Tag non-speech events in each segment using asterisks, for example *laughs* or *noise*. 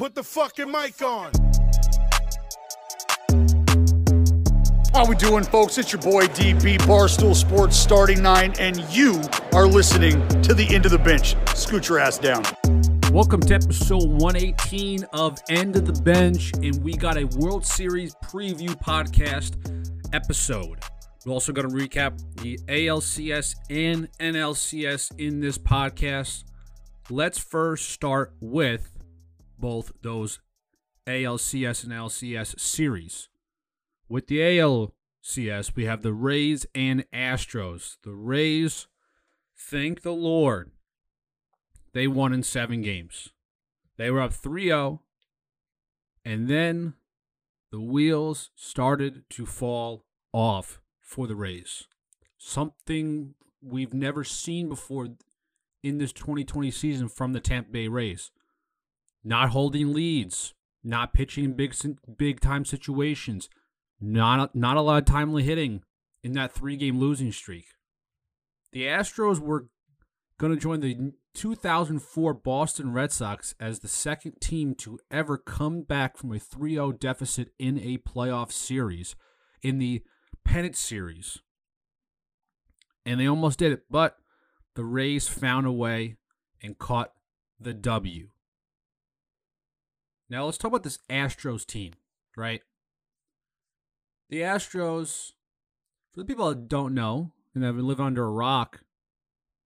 Put the fucking mic on. How we doing, folks? It's your boy DP Barstool Sports Starting Nine, and you are listening to the End of the Bench. Scoot your ass down. Welcome to episode 118 of End of the Bench, and we got a World Series preview podcast episode. We're also going to recap the ALCS and NLCS in this podcast. Let's first start with both those ALCS and LCS series. With the ALCS, we have the Rays and Astros. The Rays, thank the Lord, they won in seven games. They were up 3 0, and then the wheels started to fall off for the Rays. Something we've never seen before in this 2020 season from the Tampa Bay Rays. Not holding leads, not pitching in big big time situations, not not a lot of timely hitting in that three game losing streak. The Astros were going to join the 2004 Boston Red Sox as the second team to ever come back from a 3 0 deficit in a playoff series in the pennant series. And they almost did it, but the Rays found a way and caught the W. Now let's talk about this Astros team, right? The Astros, for the people that don't know and have lived under a rock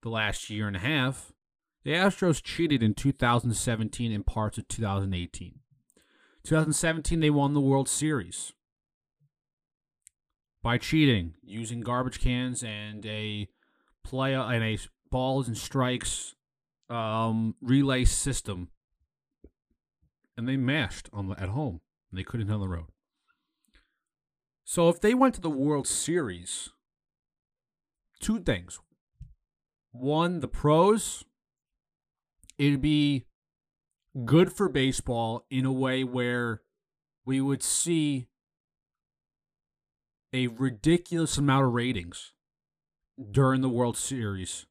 the last year and a half, the Astros cheated in 2017 and parts of 2018. 2017, they won the World Series by cheating, using garbage cans and a play and a balls and strikes um, relay system, and they mashed on the, at home. And they couldn't on the road. So if they went to the World Series, two things. One, the pros, it'd be good for baseball in a way where we would see a ridiculous amount of ratings during the World Series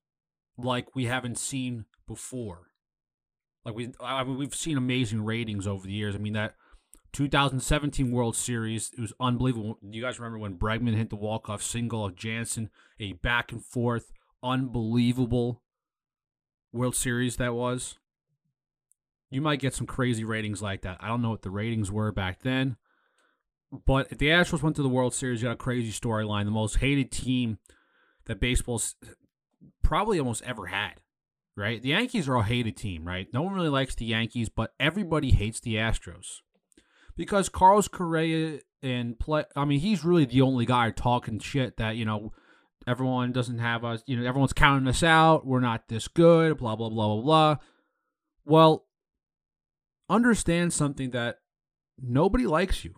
like we haven't seen before. Like we I mean, we've seen amazing ratings over the years. I mean that 2017 World Series, it was unbelievable. You guys remember when Bregman hit the walk-off single of Jansen, a back and forth, unbelievable World Series that was. You might get some crazy ratings like that. I don't know what the ratings were back then. But the Astros went to the World Series, you got a crazy storyline. The most hated team that baseball's probably almost ever had, right? The Yankees are a hated team, right? No one really likes the Yankees, but everybody hates the Astros because Carlos Correa and play. I mean, he's really the only guy talking shit that you know everyone doesn't have us. You know, everyone's counting us out. We're not this good. Blah blah blah blah blah. Well, understand something that nobody likes you.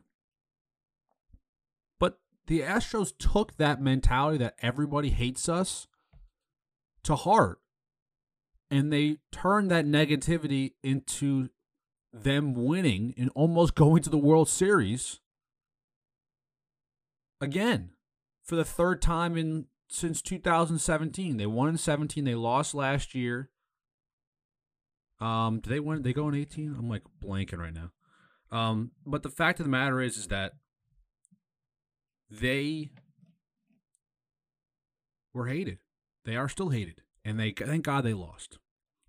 But the Astros took that mentality that everybody hates us to heart. And they turned that negativity into them winning and almost *laughs* going to the World Series again for the third time in since 2017. They won in 17. They lost last year. Um, do they win? They go in 18. I'm like blanking right now. Um, but the fact of the matter is, is that they were hated. They are still hated, and they thank God they lost.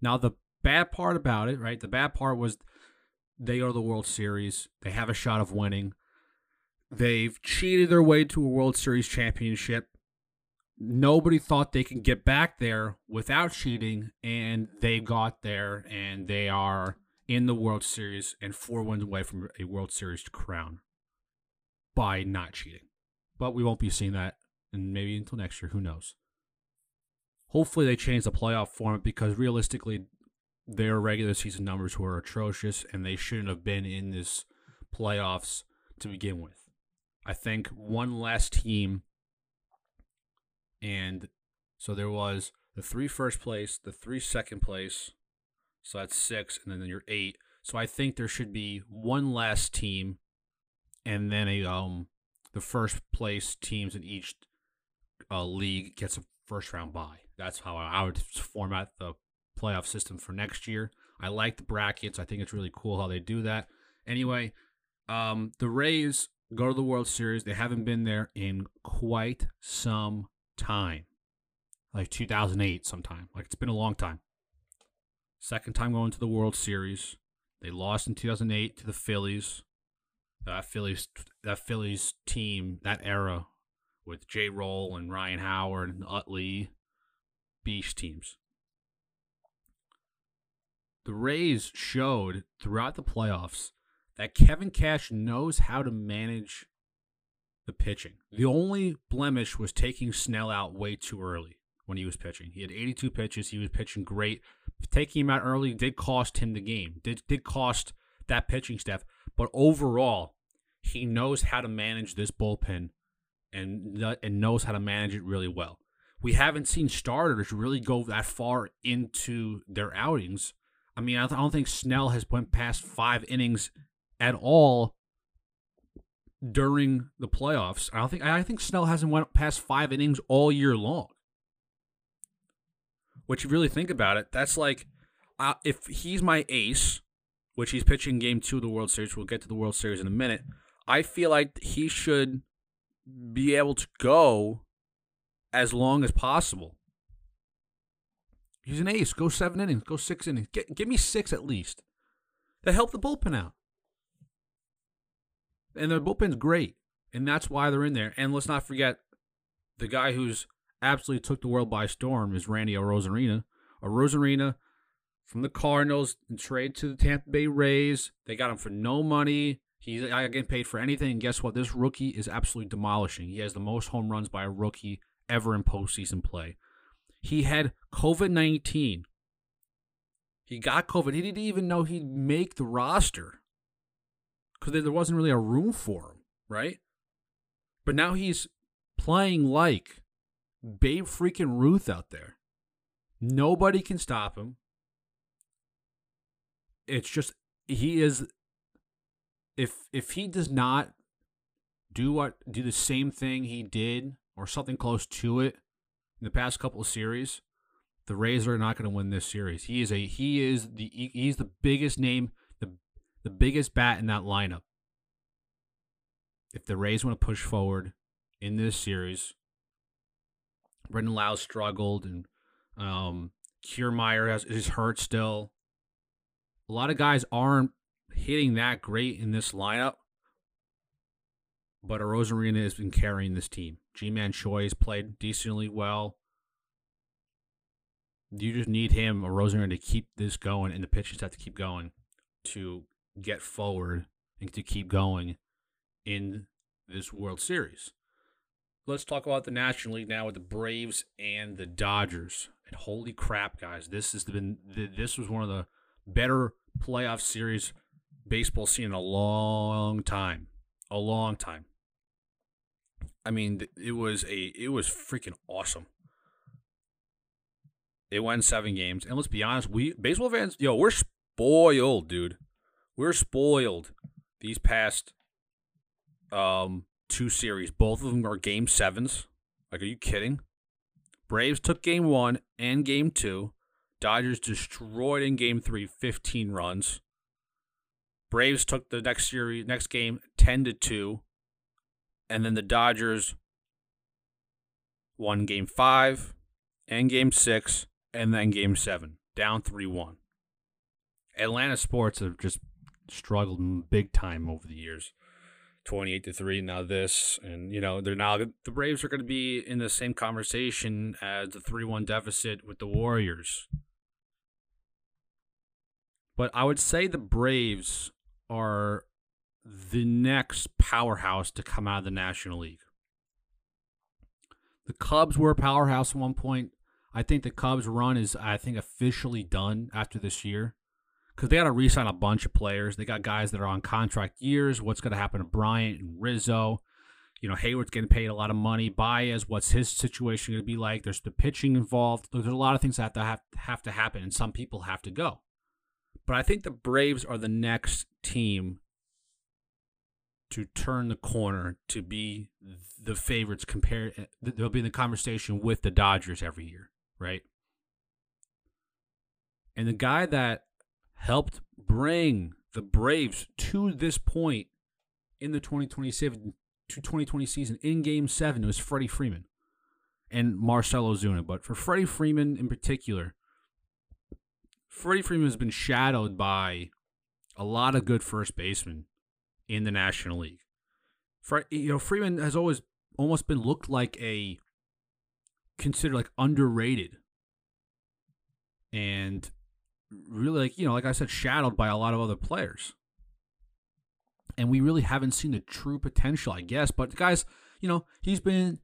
Now the bad part about it, right? The bad part was they are the World Series. They have a shot of winning. They've cheated their way to a World Series championship. Nobody thought they could get back there without cheating, and they got there, and they are in the World Series and four wins away from a World Series crown by not cheating. But we won't be seeing that, and maybe until next year. Who knows? Hopefully, they change the playoff format because realistically, their regular season numbers were atrocious, and they shouldn't have been in this playoffs to begin with. I think one last team, and so there was the three first place, the three second place, so that's six, and then you're eight. So I think there should be one last team, and then a um the first place teams in each uh, league gets a first round bye. That's how I would format the playoff system for next year. I like the brackets. I think it's really cool how they do that. Anyway, um, the Rays go to the World Series. They haven't been there in quite some time, like 2008, sometime. Like it's been a long time. Second time going to the World Series. They lost in 2008 to the Phillies. That Phillies, that Phillies team, that era with J. Roll and Ryan Howard and Utley, beast teams. The Rays showed throughout the playoffs that Kevin Cash knows how to manage the pitching. The only blemish was taking Snell out way too early when he was pitching. He had 82 pitches. He was pitching great. Taking him out early did cost him the game. Did did cost that pitching staff. But overall, he knows how to manage this bullpen and and knows how to manage it really well. We haven't seen starters really go that far into their outings. I mean, I don't think Snell has went past five innings at all during the playoffs. I don't think I think Snell hasn't went past five innings all year long. Which, you really think about it, that's like uh, if he's my ace, which he's pitching game two of the World Series. We'll get to the World Series in a minute. I feel like he should be able to go as long as possible. He's an ace. Go seven innings. Go six innings. Get, give me six at least. To help the bullpen out. And their bullpen's great. And that's why they're in there. And let's not forget the guy who's absolutely took the world by storm is Randy Arozarena. Arozarena from the Cardinals and trade to the Tampa Bay Rays. They got him for no money. He's not getting paid for anything. And guess what? This rookie is absolutely demolishing. He has the most home runs by a rookie ever in postseason play. He had COVID 19. He got COVID. He didn't even know he'd make the roster because there wasn't really a room for him, right? But now he's playing like Babe freaking Ruth out there. Nobody can stop him. It's just he is if if he does not do what do the same thing he did or something close to it in the past couple of series, the Rays are not going to win this series. He is a he is the he's the biggest name the the biggest bat in that lineup. If the Rays want to push forward in this series, Brandon Lowe struggled and um, Kiermaier has, is hurt still. A lot of guys aren't hitting that great in this lineup, but Arozarena has been carrying this team. Ji-Man Choi has played decently well. You just need him, Arozarena, to keep this going, and the pitchers have to keep going to get forward and to keep going in this World Series. Let's talk about the National League now with the Braves and the Dodgers. And holy crap, guys, this has been this was one of the better playoff series baseball seen in a long time, a long time. I mean, it was a it was freaking awesome. It went seven games, and let's be honest, we baseball fans, yo, we're spoiled, dude. We're spoiled these past um two series. Both of them are game sevens. Like, are you kidding? Braves took game one and game two. Dodgers destroyed in game three, 15 runs. Braves took the next series, next game, 10 to 2. And then the Dodgers won game five and game six, and then game seven, down 3 1. Atlanta sports have just struggled big time over the years. 28 to 3 now this and you know they're now the Braves are going to be in the same conversation as the 3-1 deficit with the Warriors. But I would say the Braves are the next powerhouse to come out of the National League. The Cubs were a powerhouse at one point. I think the Cubs run is I think officially done after this year because they got to re-sign a bunch of players. They got guys that are on contract years. What's going to happen to Bryant and Rizzo? You know, Heyward's getting paid a lot of money. Baez, what's his situation going to be like? There's the pitching involved. There's a lot of things that have to have, have to happen, and some people have to go. But I think the Braves are the next team to turn the corner to be the favorites compared eh, they'll be in the conversation with the Dodgers every year, right? And the guy that helped bring the Braves to this point in the 2027 to 2020 season in game seven. Was Freddie Freeman and Marcell Ozuna. But for Freddie Freeman in particular, Freddie Freeman has been shadowed by a lot of good first basemen in the National League. Fre- you know, Freeman has always almost been looked like a considered like underrated. And really like you know like i said shadowed by a lot of other players. And we really haven't seen the true potential i guess. But guys you know he's been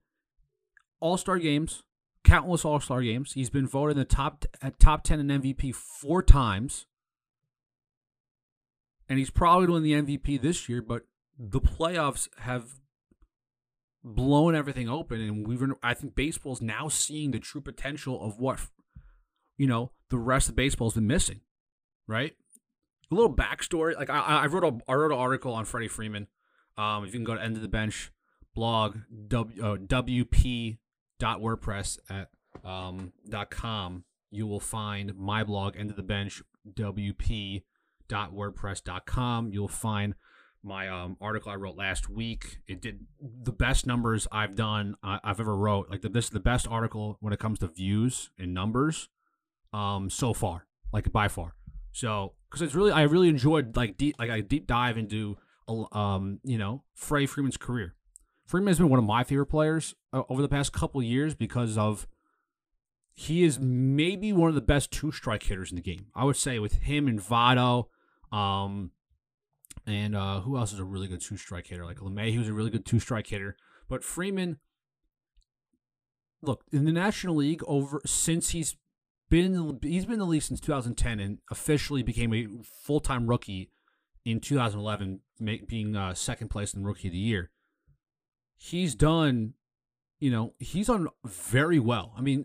all-star games countless all-star games. He's been voted in the top top 10 in mvp four times and he's probably doing the mvp this year but the playoffs have blown everything open and we've i think baseball's now seeing the true potential of what you know the rest of baseball's been missing right? A little backstory like i, I wrote a i wrote an article on freddie freeman um if you can go to end of the bench blog w, uh, wp.wordpress at um dot com you will find my blog end of the bench wp.wordpress.com you'll find my um, article I wrote last week. It did the best numbers I've done uh, I've ever wrote. Like the, this is the best article when it comes to views and numbers um, so far, like by far. So because it's really I really enjoyed like deep like a deep dive into um you know Frey Freeman's career. Freeman has been one of my favorite players uh, over the past couple years because of he is maybe one of the best two strike hitters in the game. I would say with him and Votto. Um, and uh, who else is a really good two strike hitter? Like LeMahieu, who's a really good two strike hitter. But Freeman, look in the National League over since he's been he's been in the league since 2010 and officially became a full time rookie in 2011, being uh, second place in Rookie of the Year. He's done, you know, he's done very well. I mean,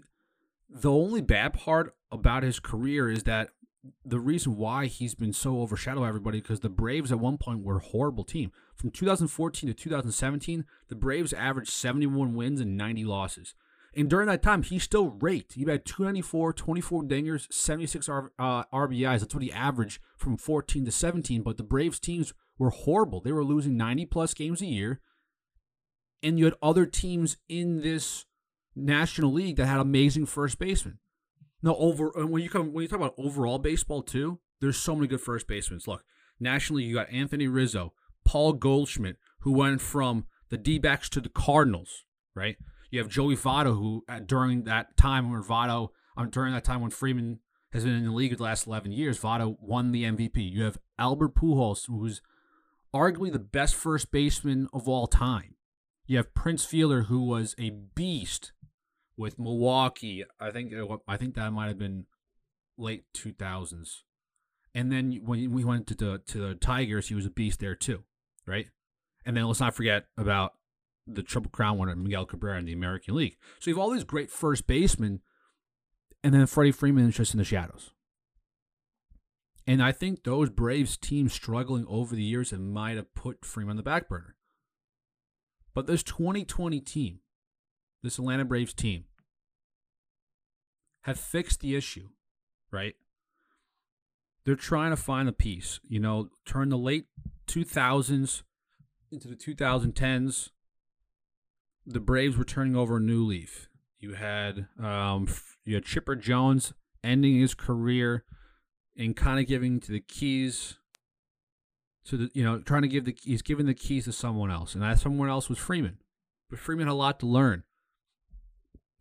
the only bad part about his career is that the reason why he's been so overshadowed by everybody because the Braves at one point were a horrible team. From 2014 to 2017, the Braves averaged 71 wins and 90 losses. And during that time, he still raked. He had 294, 24 dingers, 76 uh, RBIs. That's what he averaged from 14 to 17. But the Braves teams were horrible. They were losing 90 plus games a year. And you had other teams in this National League that had amazing first basemen. No, over when you come when you talk about overall baseball too, there's so many good first basemen. Look, nationally, you got Anthony Rizzo, Paul Goldschmidt, who went from the D backs to the Cardinals, right? You have Joey Votto, who at, during that time when Votto, um, during that time when Freeman has been in the league the last 11 years, Votto won the MVP. You have Albert Pujols, who's arguably the best first baseman of all time. You have Prince Fielder, who was a beast with Milwaukee. I think I think that might have been late 2000s. And then when we went to the to the Tigers, he was a beast there too, right? And then let's not forget about the Triple Crown winner Miguel Cabrera in the American League. So you have all these great first basemen, and then Freddie Freeman is just in the shadows. And I think those Braves teams struggling over the years have might have put Freeman on the back burner. But this 2020 team, this Atlanta Braves team, have fixed the issue, right? They're trying to find a piece, you know, turn the late 2000s into the 2010s. The Braves were turning over a new leaf. You had um, you had Chipper Jones ending his career and kind of giving to the keys to the you know trying to give the he's giving the keys to someone else, and that someone else was Freeman. But Freeman had a lot to learn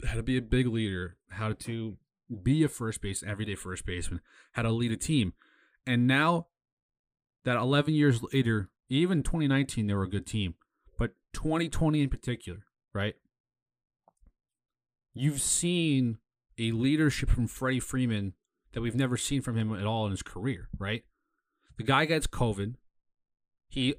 how to be a big leader, how to be a first base, everyday first baseman, how to lead a team. And now that 11 years later, even 2019, they were a good team, but 2020 in particular, right? You've seen a leadership from Freddie Freeman that we've never seen from him at all in his career, right? The guy gets COVID. He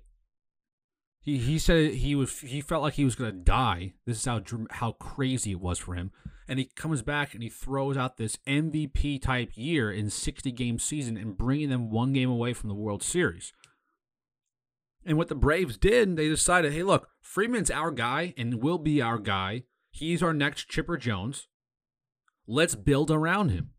he he said he was he felt like he was to die. This is how how crazy it was for him. And he comes back and he throws out this MVP type year in 60 game season and bringing them one game away from the World Series. And what the Braves did, they decided, hey, look, Freeman's our guy and will be our guy. He's our next Chipper Jones. Let's build around him.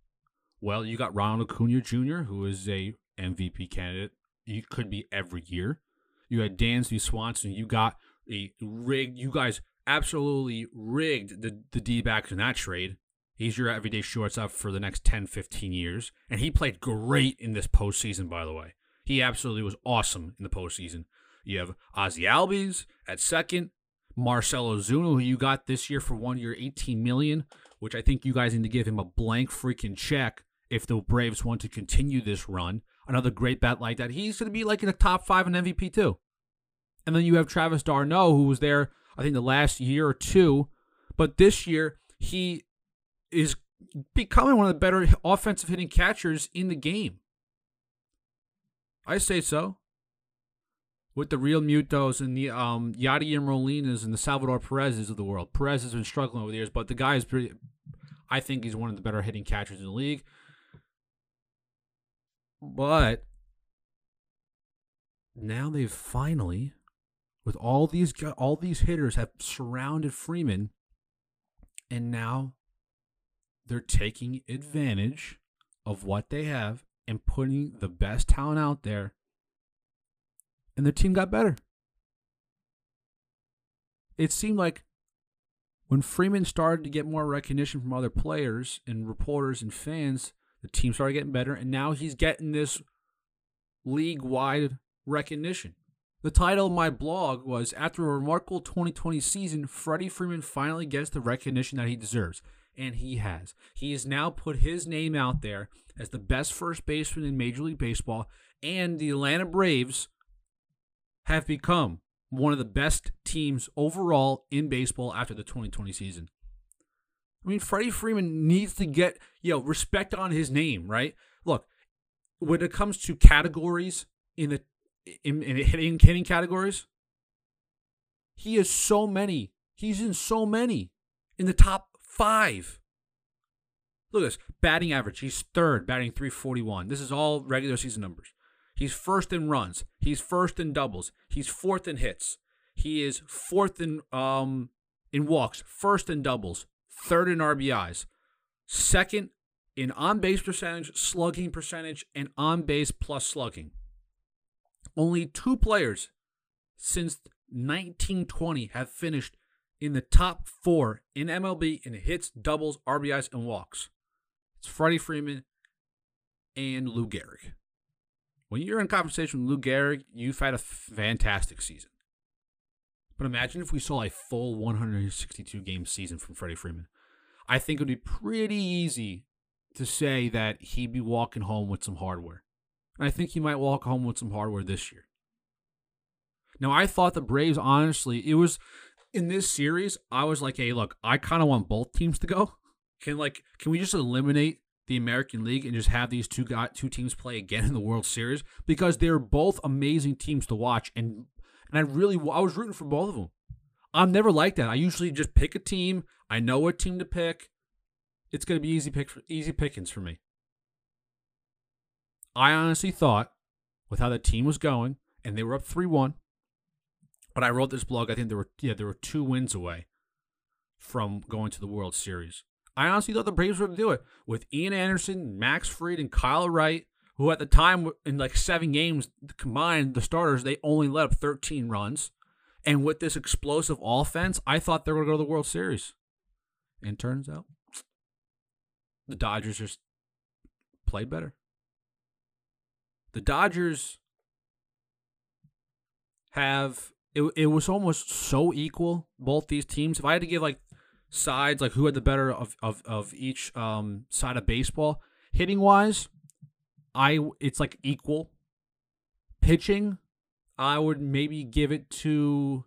Well, you got Ronald Acuna Jr., who is a MVP candidate. You could be every year. You had Dansby Swanson. You got a rigged. You guys absolutely rigged the the D backs in that trade. He's your everyday shortstop for the next 10, 15 years. And he played great in this postseason, by the way. He absolutely was awesome in the postseason. You have Ozzy Albies at second, Marcell Ozuna, who you got this year for one year, 18 million, which I think you guys need to give him a blank freaking check if the Braves want to continue this run. Another great bet like that. He's going to be like in the top five in MVP too. And then you have Travis d'Arnaud, who was there, I think, the last year or two. But this year, he is becoming one of the better offensive hitting catchers in the game. I say so. With the Realmutos and the um, Yadier Molinas and the Salvador Perez's of the world. Perez has been struggling over the years, but the guy is pretty. I think he's one of the better hitting catchers in the league. But now they've finally, with all these all these hitters have surrounded Freeman, and now they're taking advantage of what they have and putting the best talent out there, and their team got better. It seemed like when Freeman started to get more recognition from other players and reporters and fans, the team started getting better, and now he's getting this league wide recognition. The title of my blog was After a Remarkable 2020 Season, Freddie Freeman finally gets the recognition that he deserves. And he has. He has now put his name out there as the best first baseman in Major League Baseball, and the Atlanta Braves have become one of the best teams overall in baseball after the 2020 season. I mean, Freddie Freeman needs to get, you know, respect on his name, right? Look, when it comes to categories in the in, in hitting hitting categories, he has so many. He's in so many in the top five. Look at this batting average. He's third, batting 341. This is all regular season numbers. He's first in runs. He's first in doubles. He's fourth in hits. He is fourth in um in walks, first in doubles, third in RBIs, second in on base percentage, slugging percentage, and on base plus slugging. Only two players since 1920 have finished in the top four in MLB in hits, doubles, RBIs, and walks. It's Freddie Freeman and Lou Gehrig. When you're in conversation with Lou Gehrig, you've had a fantastic season. But imagine if we saw a full 162 game season from Freddie Freeman. I think it would be pretty easy to say that he'd be walking home with some hardware. And I think he might walk home with some hardware this year. Now, I thought the Braves, honestly, it was in this series, I was like, hey, look, I kind of want both teams to go. Can like, can we just eliminate the American League and just have these two got two teams play again in the World Series because they're both amazing teams to watch and and I really I was rooting for both of them. I'm never like that. I usually just pick a team. I know what team to pick. It's going to be easy pick easy pickings for me. I honestly thought with how the team was going and they were up 3-1 but I wrote this blog I think there were yeah there were two wins away from going to the World Series. I honestly thought the Braves were going to do it with Ian Anderson, Max Fried, and Kyle Wright, who at the time in like seven games combined, the starters they only let up 13 runs, and with this explosive offense, I thought they were going to go to the World Series. And turns out, the Dodgers just played better. The Dodgers have it. It was almost so equal both these teams. If I had to give like sides, like who had the better of, of, of each um, side of baseball. Hitting wise, I it's like equal. Pitching, I would maybe give it to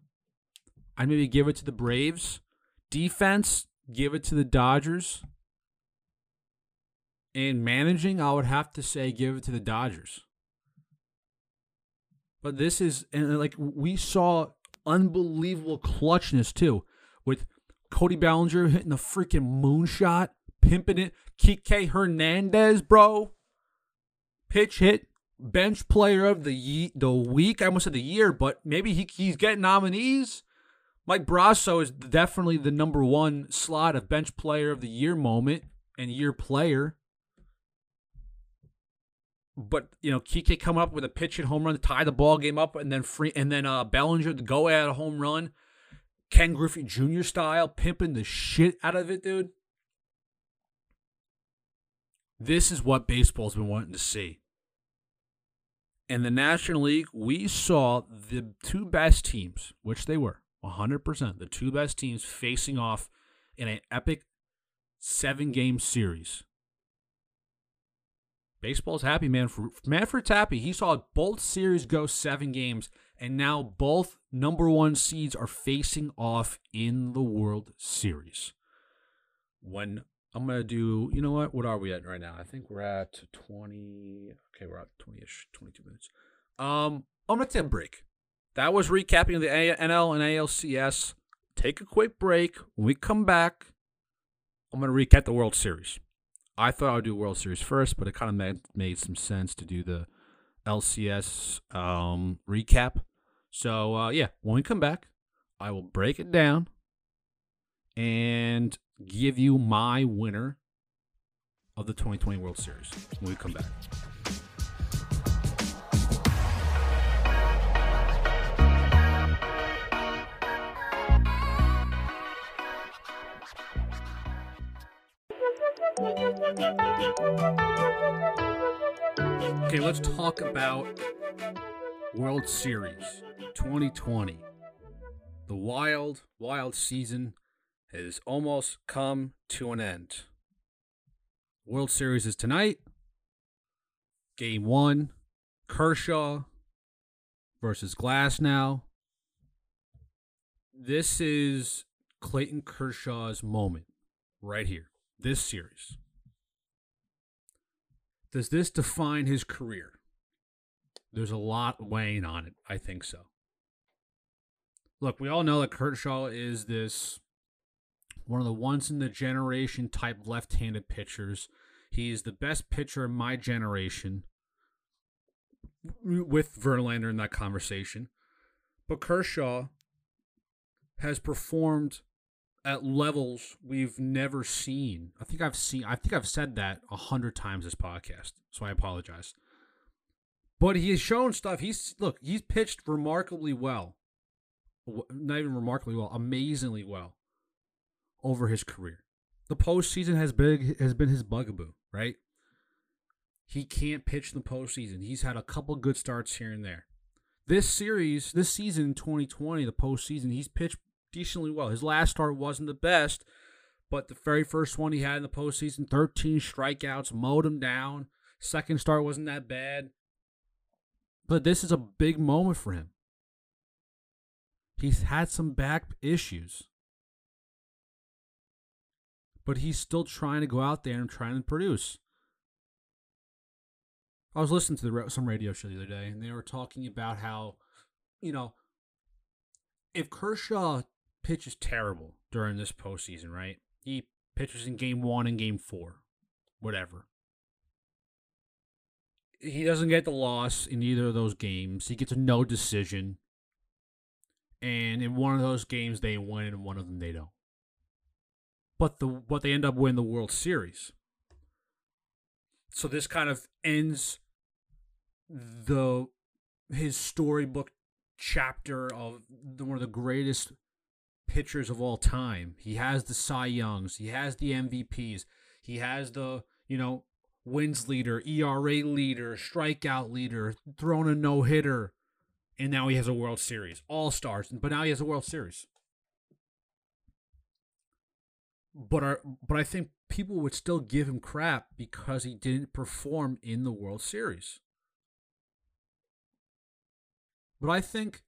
I'd maybe give it to the Braves. Defense, give it to the Dodgers. And managing, I would have to say give it to the Dodgers. But this is and like we saw unbelievable clutchness too with Cody Bellinger hitting the freaking moonshot, pimping it. Kike Hernandez, bro. Pitch hit, bench player of the ye- the week. I almost said the year, but maybe he, he's getting nominees. Mike Brosseau is definitely the number one slot of bench player of the year moment and year player. but you know, Kike coming up with a pitch and home run to tie the ball game up, and then free, and then uh, Bellinger to go at a home run, Ken Griffey Jr. style, pimping the shit out of it, dude. This is what baseball's been wanting to see. In the National League, we saw the two best teams, which they were 100%, the two best teams facing off in an epic seven game series. Baseball's happy, man. For Manfred's happy. He saw both series go seven games, and now both number one seeds are facing off in the World Series. When I'm gonna do, you know what? What are we at right now? I think we're at 20. Okay, we're at 20ish, 22 minutes. Um, I'm gonna take a break. That was recapping the NL and ALCS. Take a quick break. When we come back, I'm gonna recap the World Series. I thought I would do World Series first, but it kind of made, made some sense to do the LCS um, recap. So uh, yeah, when we come back, I will break it down and give you my winner of the 2020 World Series when we come back. Okay, let's talk about World Series 2020. The wild, wild season has almost come to an end. World Series is tonight. Game one Kershaw versus Glasnow. This is Clayton Kershaw's moment right here, this series. Does this define his career? There's a lot weighing on it. I think so. Look, we all know that Kershaw is this one of the once in the generation type left handed pitchers. He is the best pitcher in my generation with Verlander in that conversation. But Kershaw has performed at levels we've never seen. I think I've seen. I think I've said that a hundred times this podcast, so I apologize. But he has shown stuff. He's look. He's pitched remarkably well. Not even remarkably well, amazingly well over his career. The postseason has been has been his bugaboo, right? He can't pitch in the postseason. He's had a couple good starts here and there. This series, this season, 2020, the postseason, he's pitched decently well. His last start wasn't the best, but the very first one he had in the postseason, 13 strikeouts, mowed him down. Second start wasn't that bad. But this is a big moment for him. He's had some back issues. But he's still trying to go out there and trying to produce. I was listening to the, some radio show the other day, and they were talking about how, you know, if Kershaw pitches terrible during this postseason, right? He pitches in game one and game four, whatever. He doesn't get the loss in either of those games. He gets a no decision. And in one of those games they win and one of them they don't. But the but they end up winning the World Series. So this kind of ends the his storybook chapter of the, one of the greatest pitchers of all time. He has the Cy Youngs, he has the MVPs, he has the, you know, wins leader, ERA leader, strikeout leader, thrown a no hitter, and now he has a World Series. All stars, but now he has a World Series. But our, but I think people would still give him crap because he didn't perform in the World Series. But I think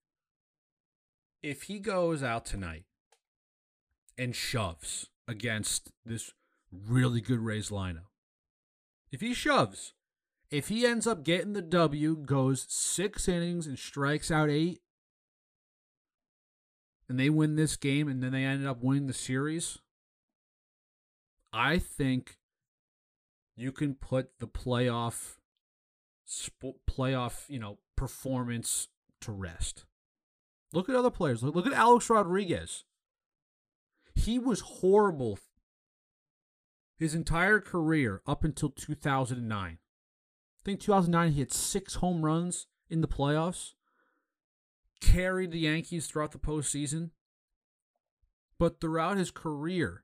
if he goes out tonight and shoves against this really good Rays lineup. If he shoves, if he ends up getting the W, goes six innings and strikes out eight, and they win this game and then they ended up winning the series, I think you can put the playoff playoff, you know, performance to rest. Look at other players. Look, look at Alex Rodriguez. He was horrible his entire career up until 2009. I think 2009 he had six home runs in the playoffs. Carried the Yankees throughout the postseason. But throughout his career,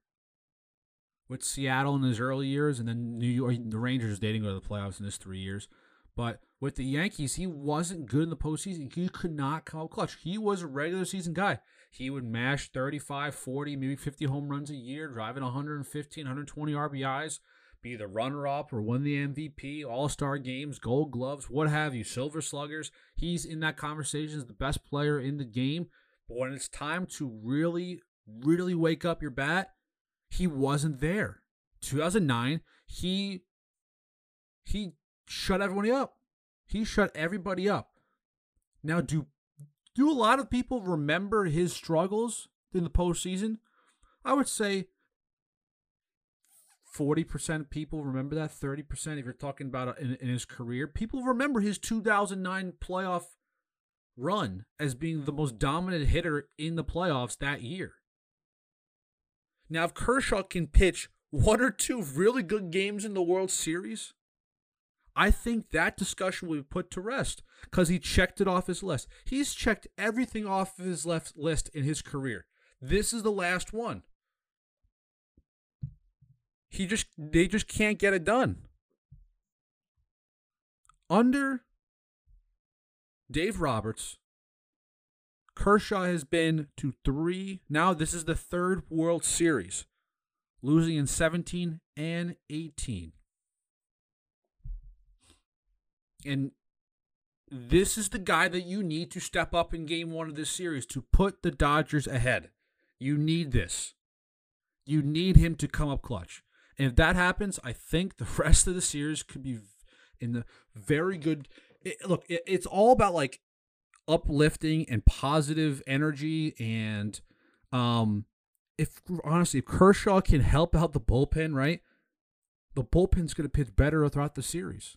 with Seattle in his early years, and then New York, the Rangers dating go to the playoffs in his three years. But with the Yankees, he wasn't good in the postseason. He could not come out clutch. He was a regular season guy. He would mash 35, 40, maybe 50 home runs a year, driving 115, 120 RBIs, be the runner up or win the MVP, all star games, gold gloves, what have you, silver sluggers. He's in that conversation as the best player in the game. But when it's time to really, really wake up your bat, he wasn't there. 2009, he he shut everybody up. He shut everybody up. Now, do do a lot of people remember his struggles in the postseason? I would say 40% of people remember that. 30% if you're talking about in, in his career. People remember his 2009 playoff run as being the most dominant hitter in the playoffs that year. Now, if Kershaw can pitch one or two really good games in the World Series, I think that discussion will be put to rest because he checked it off his list. He's checked everything off of his left list in his career. This is the last one. He just they just can't get it done. Under Dave Roberts, Kershaw has been to three. Now this is the third World Series, losing in 17 and 18. And this is the guy that you need to step up in game one of this series to put the Dodgers ahead. You need this. You need him to come up clutch. And if that happens, I think the *laughs* rest of the series could be in the very good. It, look, it, it's all about like uplifting and positive energy and um if honestly if Kershaw can help out the bullpen, right? The bullpen's going to pitch better throughout the series.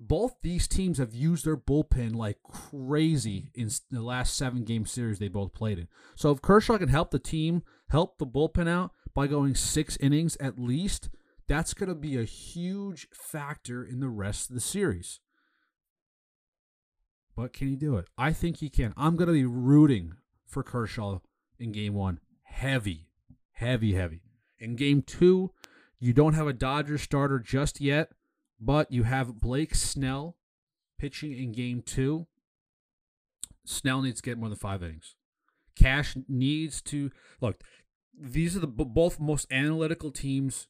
Both these teams have used their bullpen like crazy in the last seven game series they both played in. So if Kershaw can help the team, help the bullpen out by going six innings at least, that's going to be a huge factor in the rest of the series. But can he do it? I think he can. I'm going to be rooting for Kershaw in game one. Heavy, heavy, heavy. In game two, you don't have a Dodger starter just yet, but you have Blake Snell pitching in game two. Snell needs to get more than five innings. Cash needs to look. These are the both most analytical teams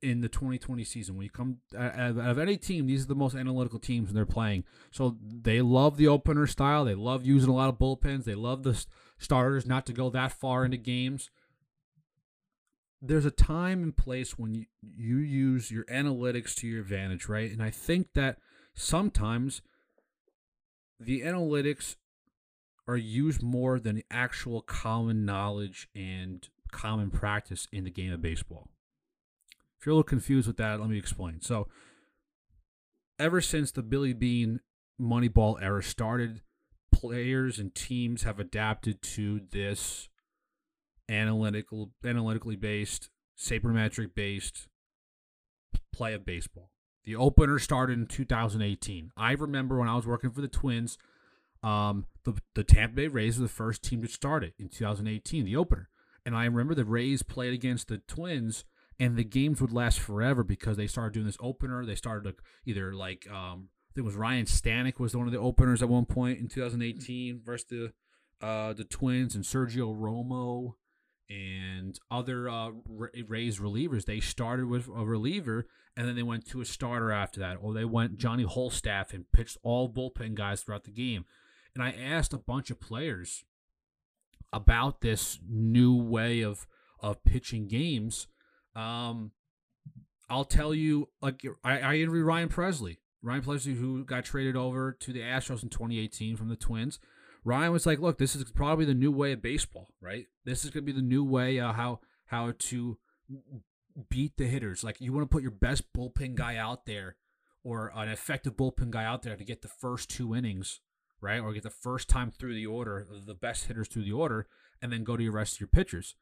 in the 2020 season. When you come out of any team, these are the most analytical teams when they're playing. So they love the opener style. They love using a lot of bullpens. They love the starters not to go that far into games. There's a time and place when you, you use your analytics to your advantage, right? And I think that sometimes the analytics are used more than the actual common knowledge and common practice in the game of baseball. If you're a little confused with that, let me explain. So, ever since the Billy Beane Moneyball era started, players and teams have adapted to this analytical, analytically based, sabermetric based play of baseball. The opener started in 2018. I remember when I was working for the Twins, um, the the Tampa Bay Rays were the first team to start it in 2018, the opener. And I remember the Rays played against the Twins and the games would last forever because they started doing this opener. They started to either like um, I think it was Ryan Stanek was one of the openers at one point in 2018 versus the uh, the Twins and Sergio Romo and other uh, Rays relievers. They started with a reliever and then they went to a starter after that, or they went Johnny Holstaff and pitched all bullpen guys throughout the game. And I asked a bunch of players about this new way of of pitching games um, I'll tell you, like I, I interviewed Ryan Pressly, Ryan Pressly, who got traded over to the Astros in 2018 from the Twins. Ryan was like, "Look, this is probably the new way of baseball, right? This is going to be the new way uh, how how to beat the hitters. Like you want to put your best bullpen guy out there, or an effective bullpen guy out there to get the first two innings, right, or get the first time through the order, the best hitters through the order, and then go to your rest of your pitchers."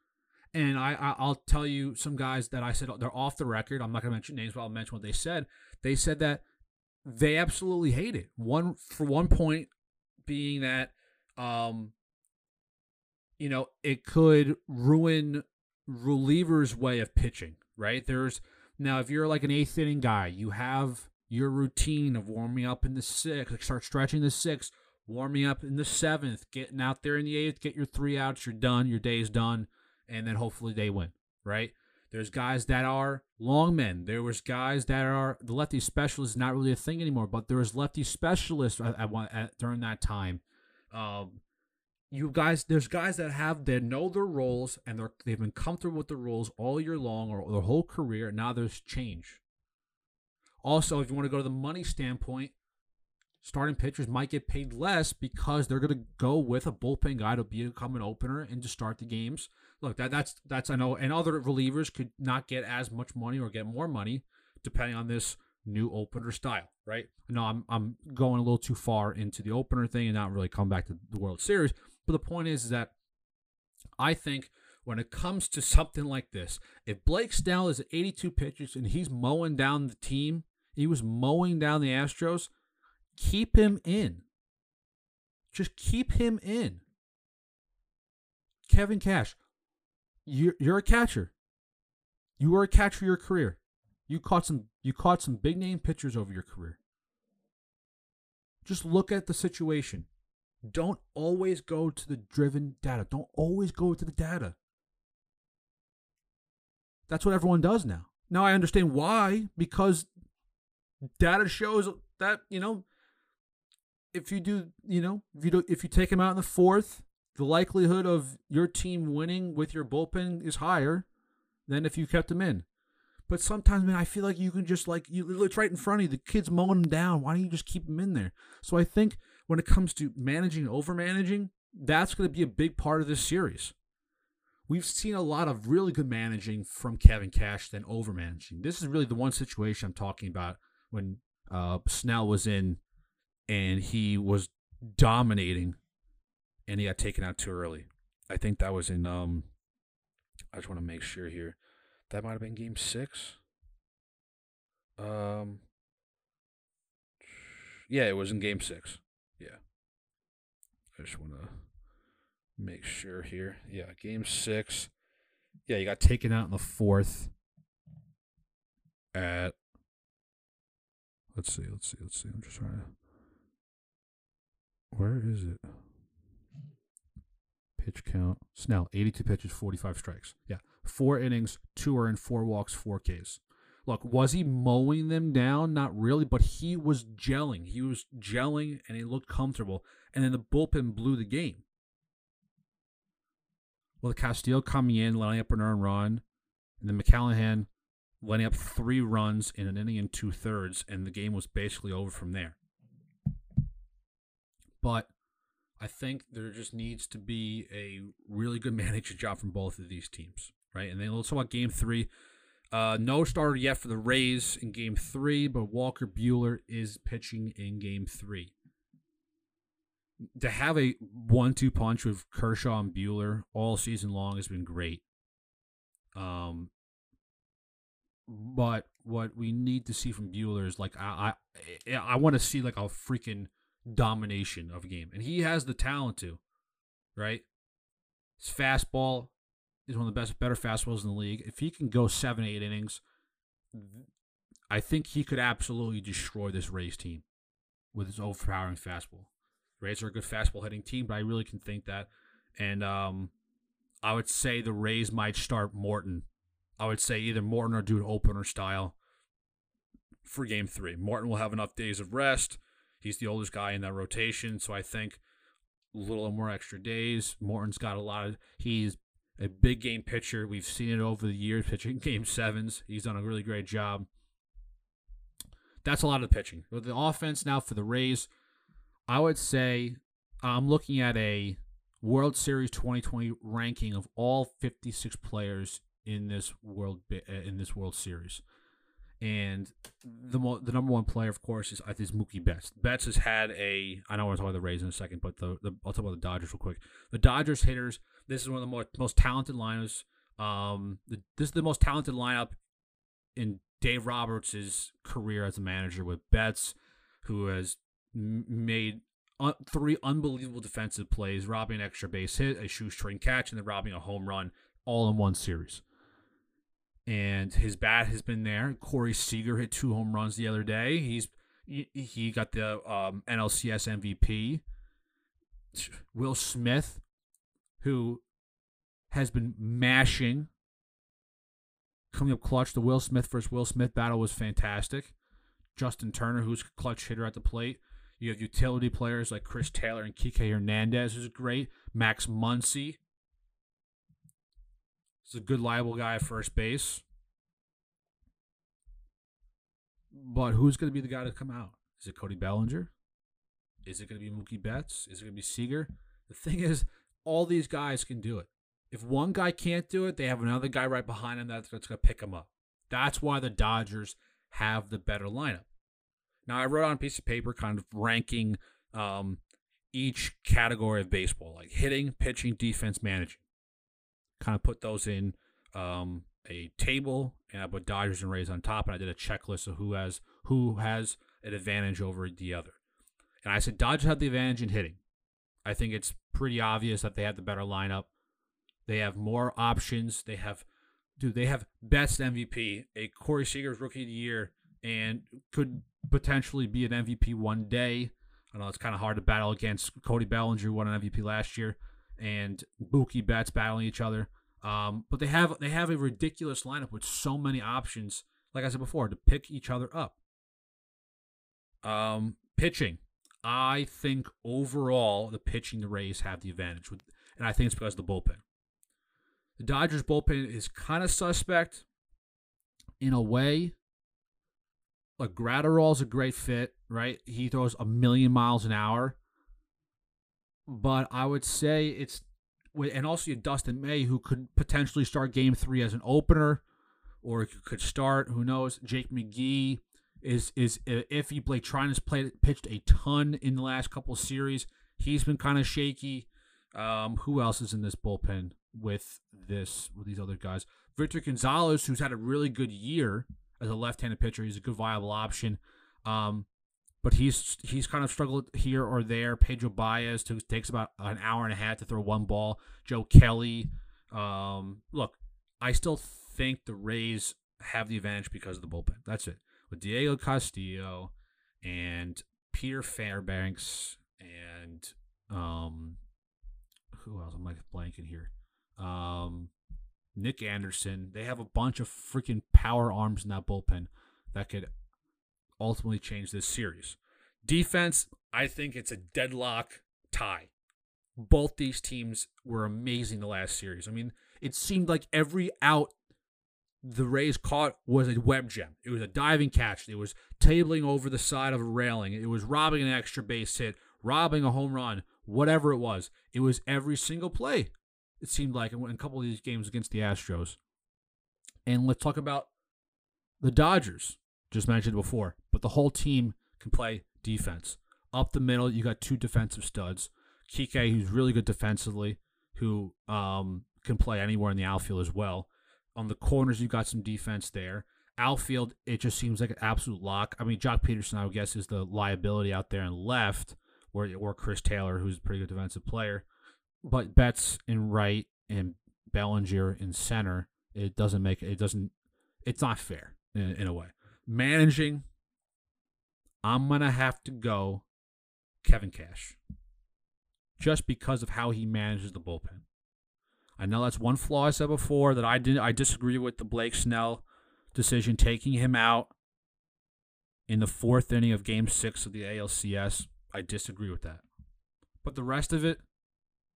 And I, I I'll tell you some guys that I said they're off the record. I'm not gonna mention names, but I'll mention what they said. They said that they absolutely hate it. One for one point being that um you know, it could ruin relievers' way of pitching, right? There's now if you're like an eighth inning guy, you have your routine of warming up in the sixth, like start stretching the sixth, warming up in the seventh, getting out there in the eighth, get your three outs, you're done, your day's done, and then hopefully they win, right? There's guys that are long men. There was guys that are the lefty specialist is not really a thing anymore, but there was lefty specialists at, at, at during that time. Um, you guys, there's guys that have they know their roles and they're they've been comfortable with the roles all year long or their whole career. Now there's change. Also, if you want to go to the money standpoint, starting pitchers might get paid less because they're going to go with a bullpen guy to become an opener and to start the games. Look, that that's that's I know, and other relievers could not get as much money or get more money depending on this new opener style, right? No, I'm I'm going a little too far into the opener thing and not really come back to the World Series. But the point is, is that I think when it comes to something like this, if Blake Snell is at 82 pitches and he's mowing down the team, he was mowing down the Astros, keep him in. Just keep him in. Kevin Cash, you're, you're a catcher. You were a catcher your career. You caught some you caught some big name pitchers over your career. Just look at the situation. Don't always go to the driven data. Don't always go to the data. That's what everyone does now. Now I understand why because data shows that, you know, if you do, you know, if you do, if you take him out in the fourth, the likelihood of your team winning with your bullpen is higher than if you kept him in. But sometimes, man, I feel like you can just like you. It's right in front of you. The kid's mowing him down. Why don't you just keep him in there? So I think when it comes to managing, over managing, that's going to be a big part of this series. We've seen a lot of really good managing from Kevin Cash than over managing. This is really the one situation I'm talking about when uh, Snell was in and he was dominating and he got taken out too early. I think that was in um I just want to make sure here. That might have been game 6. Um Yeah, it was in game 6. Yeah. I just want to make sure here. Yeah, game 6. Yeah, you got taken out in the 4th at Let's see, let's see, let's see. I'm just trying to where is it? Pitch count. Snell, 82 pitches, 45 strikes. Yeah. Four innings, two earned, four walks, four Ks. Look, was he mowing them down? Not really, but he was gelling. He was gelling and he looked comfortable. And then the bullpen blew the game. Well, the Castillo coming in, letting up an earned run, and then McClanahan letting up three runs in an inning and two thirds, and the game was basically over from there. But I think there just needs to be a really good *laughs* management job from both of these teams, right? And then let's talk about game three. Uh, no starter yet for the Rays in game three, but Walker Buehler is pitching in game three. To have a one two punch with Kershaw and Buehler all season long has been great. Um, but what we need to see from Buehler is like I I, I want to see like a freaking domination of a game, and he has the talent to, right? His fastball is one of the best, better fastballs in the league. If he can go seven, eight innings, I think he could absolutely destroy this Rays team with his overpowering fastball. Rays are a good fastball hitting team, but I really can think that. And um, I would say the Rays might start Morton. I would say either Morton or do an opener style for game three. Morton will have enough days of rest. He's the oldest guy in that rotation, so I think a little more extra days. Morton's got a lot of. He's a big game pitcher. We've seen it over the years, pitching *laughs* game sevens. He's done a really great job. That's a lot of pitching. With the offense now for the Rays, I would say I'm looking at a World Series 2020 ranking of all 56 players in this world in this World Series. And the mo- the number one player, of course, is I think is Mookie Betts. Betts has had a I know we're talking about the Rays in a second, but the, the I'll talk about the Dodgers real quick. The Dodgers hitters. This is one of the more, most talented liners Um, the, this is the most talented lineup in Dave Roberts' career as a manager with Betts, who has m- made un- three unbelievable defensive plays, robbing an extra base hit, a shoestring catch, and then robbing a home run all in one series. And his bat has been there. Corey Seager hit two home runs the other day. He's he, got the um, NLCS MVP. Will Smith, who has been mashing, coming up clutch. The Will Smith versus Will Smith battle was fantastic. Justin Turner, who's clutch hitter at the plate. You have utility players like Chris Taylor and Kike Hernandez, who's great. Max Muncy. He's a good, liable guy at first base. But who's going to be the guy to come out? Is it Cody Bellinger? Is it going to be Mookie Betts? Is it going to be Seager? The thing is, all these guys can do it. If one guy can't do it, they have another guy right behind him that's, going to pick him up. That's why the Dodgers have the better lineup. Now, I wrote on a piece of paper kind of ranking um, each category of baseball, like hitting, pitching, defense, managing. Kind of put those in um, a table, and I put Dodgers and Rays on top, and I did a checklist of who has who has an advantage over the other. And I said Dodgers have the advantage in hitting. I think it's pretty obvious that they have the better lineup. They have more options. They have, dude, they have best MVP, a Corey Seager's rookie of the year, and could potentially be an MVP one day. I know it's kind of hard to battle against Cody Bellinger, who won an MVP last year, and Mookie Betts battling each other. Um, but they have they have a ridiculous lineup with so many options. Like I said before, to pick each other up. Um, pitching, I think overall the pitching the Rays have the advantage, with, and I think it's because of the bullpen. The Dodgers bullpen is kind of suspect in a way. Like Graterol's a great fit, right? He throws a million miles an hour. But I would say it's and also you Dustin May, who could potentially start Game Three as an opener, or could start. Who knows? Jake McGee is is iffy. Blake Treinen has played pitched a ton in the last couple series. He's been kind of shaky. Um, who else is in this bullpen with this with these other guys? Victor Gonzalez, who's had a really good year as a left-handed pitcher, he's a good viable option. Um, but he's he's kind of struggled here or there. Pedro Baez, who takes about an hour and a half to throw one ball. Joe Kelly. Um, look, I still think the Rays have the advantage because of the bullpen. That's it. With Diego Castillo and Peter Fairbanks and um, who else? I'm like blanking here. Um, Nick Anderson. They have a bunch of freaking power arms in that bullpen that could ultimately change this series. Defense, I think it's a deadlock tie. Both these teams were amazing the last series. I mean, it seemed like every out the Rays caught was a web gem. It was a diving catch. It was tabling over the side of a railing. It was robbing an extra base hit, robbing a home run, whatever it was. It was every single play. It seemed like in a couple of these games against the Astros. And let's talk about the Dodgers just mentioned before, but the whole team can play defense. Up the middle, you got two defensive studs. Kike, who's really good defensively, who um, can play anywhere in the outfield as well. On the corners, you got some defense there. Outfield, it just seems like an absolute lock. I mean, Joc Pederson, I would guess, is the liability out there and left, or or Chris Taylor, who's a pretty good defensive player. But Betts in right and Bellinger in center, it doesn't make it doesn't. It's not fair in, in a way managing, I'm going to have to go Kevin Cash just because of how he manages the bullpen. I know that's one flaw I said before that I didn't I disagree with the Blake Snell decision taking him out in the fourth inning of game 6 of the ALCS. I disagree with that. But the rest of it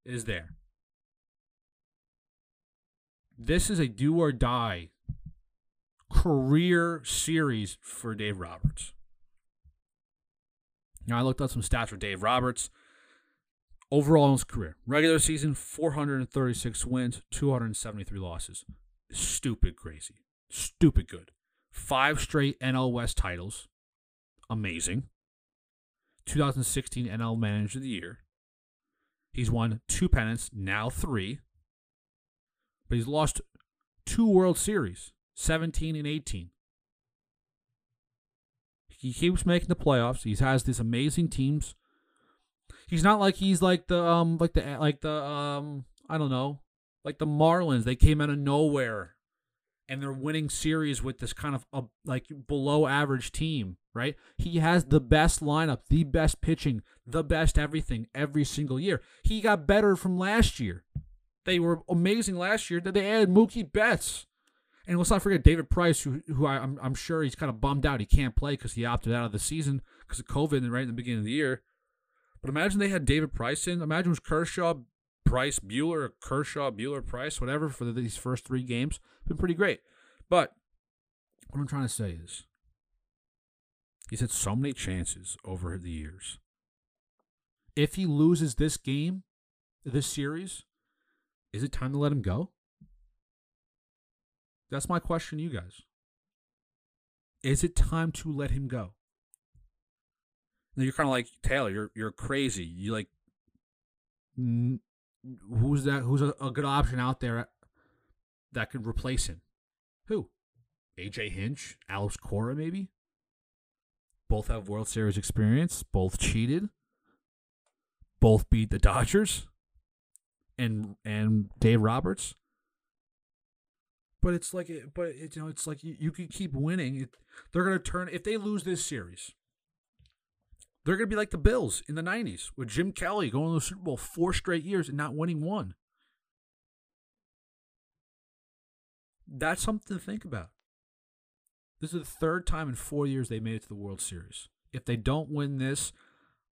is there. This is a do or die career series for Dave Roberts. Now, I looked up some stats for Dave Roberts. Overall in his career, regular season, 436 wins, 273 losses. Stupid crazy. Stupid good. Five straight NL West titles. Amazing. 2016 NL Manager of the Year. He's won two pennants, now three. But he's lost two World Series, 17 and 18. He keeps making the playoffs. He has these amazing teams. He's not like he's like the um like the like the um I don't know like the Marlins. They came out of nowhere, and they're winning series with this kind of a, like below average team. Right? He has the best lineup, the best pitching, the best everything every single year. He got better from last year. They were amazing last year. That they added Mookie Betts. And let's not forget David Price, who who I, am I'm, I'm sure he's kind of bummed out he can't play because he opted out of the season because of COVID and right in the beginning of the year. But imagine they had David Price in. Imagine it was Kershaw, Price, Buehler, Kershaw, Buehler, Price, whatever for these first three games. Been pretty great. But what I'm trying to say is, he's had so many chances over the years. If he loses this game, this series, is it time to let him go? That's my question to you guys. Is it time to let him go? Now you're kind of like Taylor. You're you're crazy. You like n- who's that? Who's a, a good option out there that could replace him? Who? AJ Hinch, Alex Cora, maybe. Both have World Series experience. Both cheated. Both beat the Dodgers. And and Dave Roberts. But it's like, it, but it, you know, it's like you, you can keep winning. It, they're gonna turn if they lose this series. They're gonna be like the Bills in the '90s with Jim Kelly going to the Super Bowl four straight years and not winning one. That's something to think about. This is the third time in four years they made it to the World Series. If they don't win this,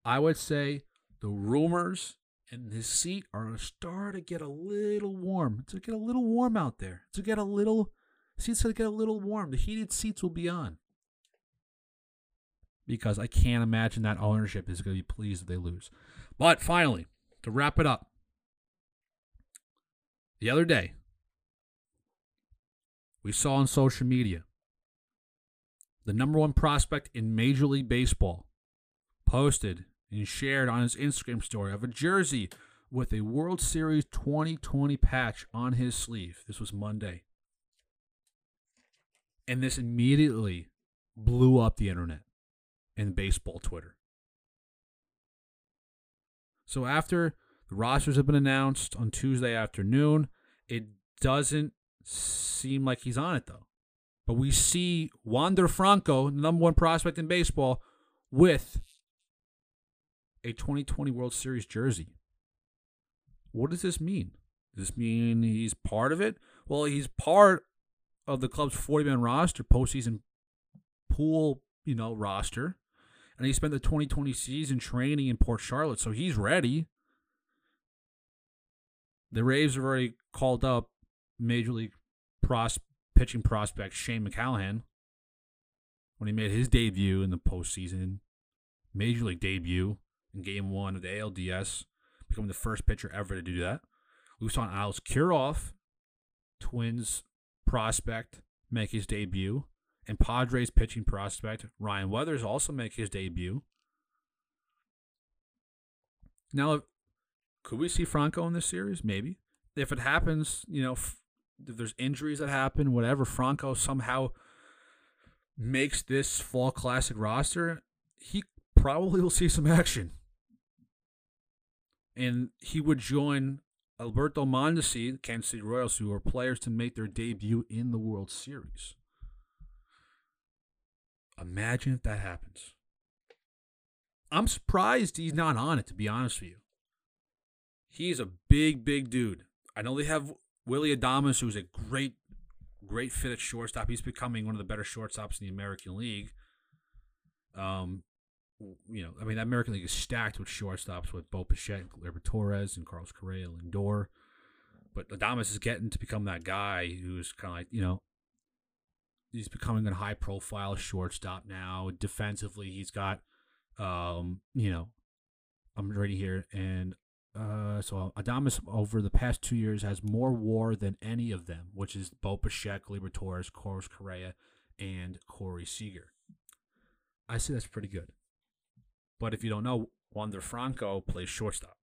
I would say the rumors and his seat are starting to get a little warm. To get a little warm out there. To get a little seats to get a little warm. The heated seats will be on. Because I can't imagine that ownership is going to be pleased if they lose. But finally, to wrap it up, the other day, we saw on social media the number one prospect in Major League Baseball posted and shared on his Instagram story of a jersey with a World Series 2020 patch on his sleeve. This was Monday. And this immediately blew up the internet and baseball Twitter. So after the rosters have been announced on Tuesday afternoon, it doesn't seem like he's on it though. But we see Wander Franco, number one prospect in baseball, with a 2020 World Series jersey. What does this mean? Does this mean he's part of it? Well, he's part of the club's 40 man roster, postseason pool, you know, roster. And he spent the 2020 season training in Port Charlotte, so he's ready. The Rays have already called up Major League pros- pitching prospect Shane McClanahan when he made his debut in the postseason, Major League debut in game one of the ALDS, becoming the first pitcher ever to do that. Saw Alex Kirilloff, Twins prospect, make his debut, and Padres pitching prospect Ryan Weathers also make his debut. Now, could we see Franco in this series? Maybe. If it happens, you know, if there's injuries that happen, whatever, Franco somehow makes this fall classic roster, he probably will see some action and he would join Alberto Mondesi, Kansas City Royals, who are players to make their debut in the World Series. Imagine if that happens. I'm surprised he's not on it, to be honest with you. He's a big, big dude. I know they have Willie Adames, who's a great, great fit at shortstop. He's becoming one of the better shortstops in the American League. Um, you know, I mean, that American League is stacked with shortstops with Bo Bichette, Gleyber Torres, and Carlos Correa, and Lindor. But Adames is getting to become that guy who's kind of like, you know, he's becoming a high profile shortstop now. Defensively, he's got, um, you know, I'm ready here. And uh, so Adames over the past two years has more war than any of them, which is Bo Bichette, Gleyber Torres, Carlos Correa, and Corey Seager. I say that's pretty good. But if you don't know, Wander Franco plays shortstop.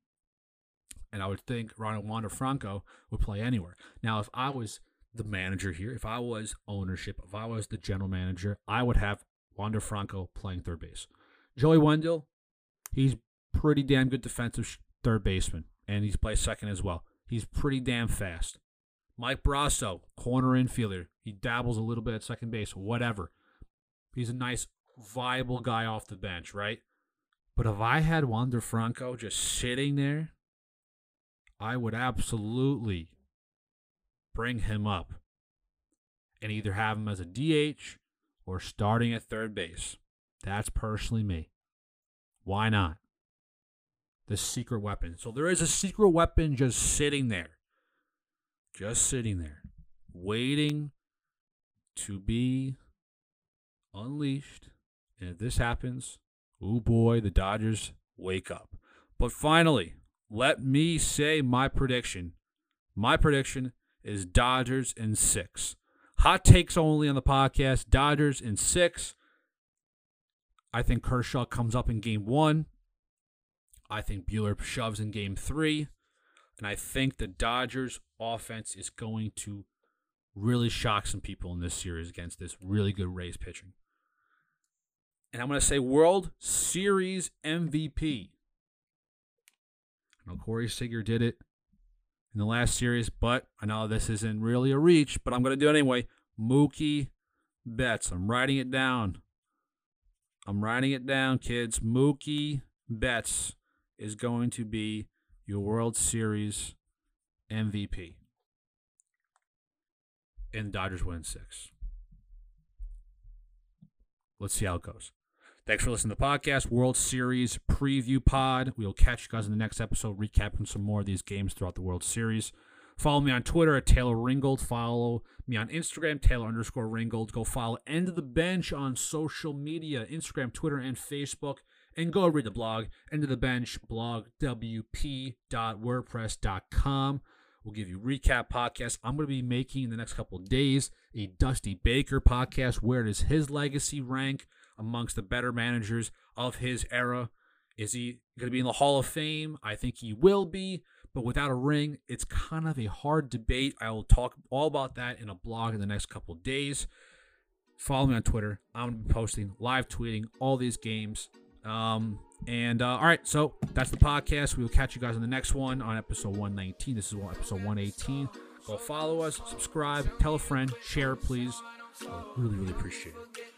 And I would think Ronald Wander Franco would play anywhere. Now, if I was the manager here, if I was ownership, if I was the general manager, I would have Wander Franco playing third base. Joey Wendle, he's pretty damn good defensive third baseman, and he's played second as well. He's pretty damn fast. Mike Brosseau, corner infielder. He dabbles a little bit at second base, whatever. He's a nice, viable guy off the bench, right? But if I had Wander Franco just sitting there, I would absolutely bring him up and either have him as a DH or starting at third base. That's personally me. Why not? The secret weapon. So there is a secret weapon just sitting there. Just sitting there. Waiting to be unleashed. And if this happens, oh boy, the Dodgers wake up. But finally, let me say my prediction. My prediction is Dodgers in six. Hot takes only on the podcast. Dodgers in six. I think Kershaw comes up in game one. I think Buehler shoves in game three. And I think the Dodgers offense is going to really shock some people in this series against this really good Rays pitching. And I'm going to say World Series MVP. I know Corey Seager did it in the last series, but I know this isn't really a reach, but I'm going to do it anyway. Mookie Betts. I'm writing it down. I'm writing it down, kids. Mookie Betts is going to be your World Series MVP. And Dodgers win six. Let's see how it goes. Thanks for listening to the podcast, World Series Preview Pod. We'll catch you guys in the next episode, recapping some more of these games throughout the World Series. Follow me on Twitter at Taylor Ringold. Follow me on Instagram, Taylor underscore Ringold. Go follow End of the Bench on social media, Instagram, Twitter, and Facebook. And go read the blog, End of the Bench, blogwp.wordpress.com. We'll give you recap podcasts. I'm going to be making in the next couple days a Dusty Baker podcast. Where does his legacy rank amongst the better managers of his era? Is he going to be in the Hall of Fame? I think he will be, but without a ring, it's kind of a hard debate. I will talk all about that in a blog in the next couple days. Follow me on Twitter. I'm going to be posting, live tweeting all these games. Um, and uh, all right, so that's the podcast. We will catch you guys on the next one on episode 119. This is episode 118. Go follow us, subscribe, tell a friend, share, please. I really, really appreciate it.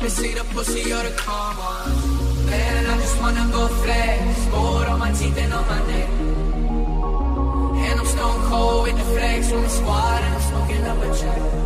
on a. They see the pussy or the karma. Man, I just wanna go flex. Gold on my teeth and on my neck. And I'm stone cold with the flex from the squad, and I'm smoking up a check.